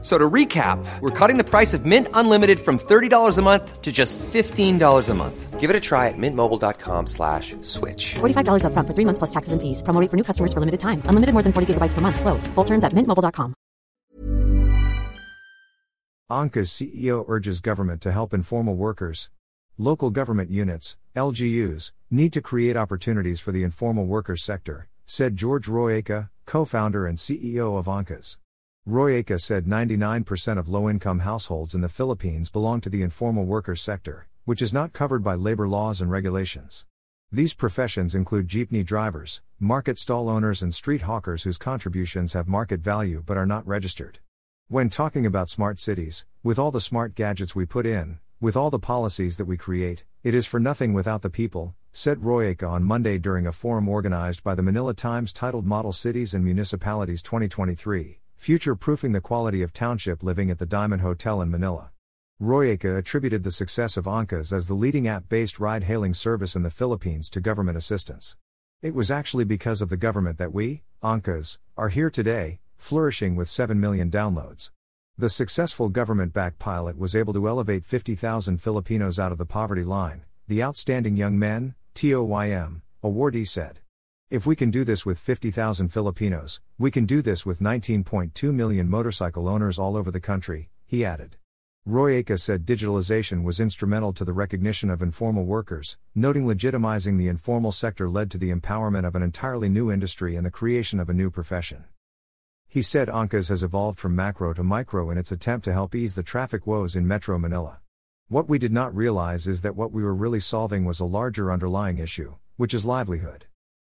F- So to recap, we're cutting the price of Mint Unlimited from $30 a month to just $15 a month. Give it a try at mintmobile.com slash switch. $45 upfront for three months plus taxes and fees. Promo rate for new customers for limited time. Unlimited more than 40 gigabytes per month. Slows. Full terms at mintmobile.com. Angkas CEO urges government to help informal workers. Local government units, LGUs, need to create opportunities for the informal workers sector, said George Royeca, co founder and CEO of Angkas. Royeca said 99% of low income households in the Philippines belong to the informal workers sector, which is not covered by labor laws and regulations. These professions include jeepney drivers, market stall owners, and street hawkers whose contributions have market value but are not registered. When talking about smart cities, with all the smart gadgets we put in, with all the policies that we create, it is for nothing without the people, said Royeca on Monday during a forum organized by the Manila Times titled Model Cities and Municipalities 2023 Future Proofing the Quality of Township Living at the Diamond Hotel in Manila. Royeca attributed the success of Angkas as the leading app based ride hailing service in the Philippines to government assistance. It was actually because of the government that we, Angkas, are here today, flourishing with 7 million downloads. The successful government backed pilot was able to elevate 50,000 Filipinos out of the poverty line, the Outstanding Young Men, TOYM, awardee said. If we can do this with 50,000 Filipinos, we can do this with 19.2 million motorcycle owners all over the country, he added. Royeca said digitalization was instrumental to the recognition of informal workers, noting legitimizing the informal sector led to the empowerment of an entirely new industry and the creation of a new profession. He said Angkas has evolved from macro to micro in its attempt to help ease the traffic woes in Metro Manila. What we did not realize is that what we were really solving was a larger underlying issue, which is livelihood.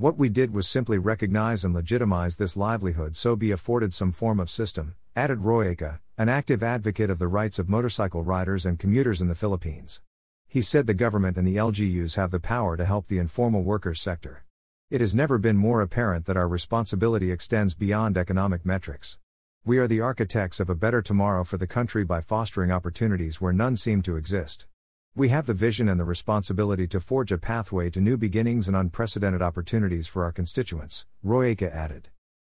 What we did was simply recognize and legitimize this livelihood so be afforded some form of system, added Royeca, an active advocate of the rights of motorcycle riders and commuters in the Philippines. He said the government and the LGUs have the power to help the informal workers sector. It has never been more apparent that our responsibility extends beyond economic metrics. We are the architects of a better tomorrow for the country by fostering opportunities where none seem to exist. We have the vision and the responsibility to forge a pathway to new beginnings and unprecedented opportunities for our constituents, Royeca added.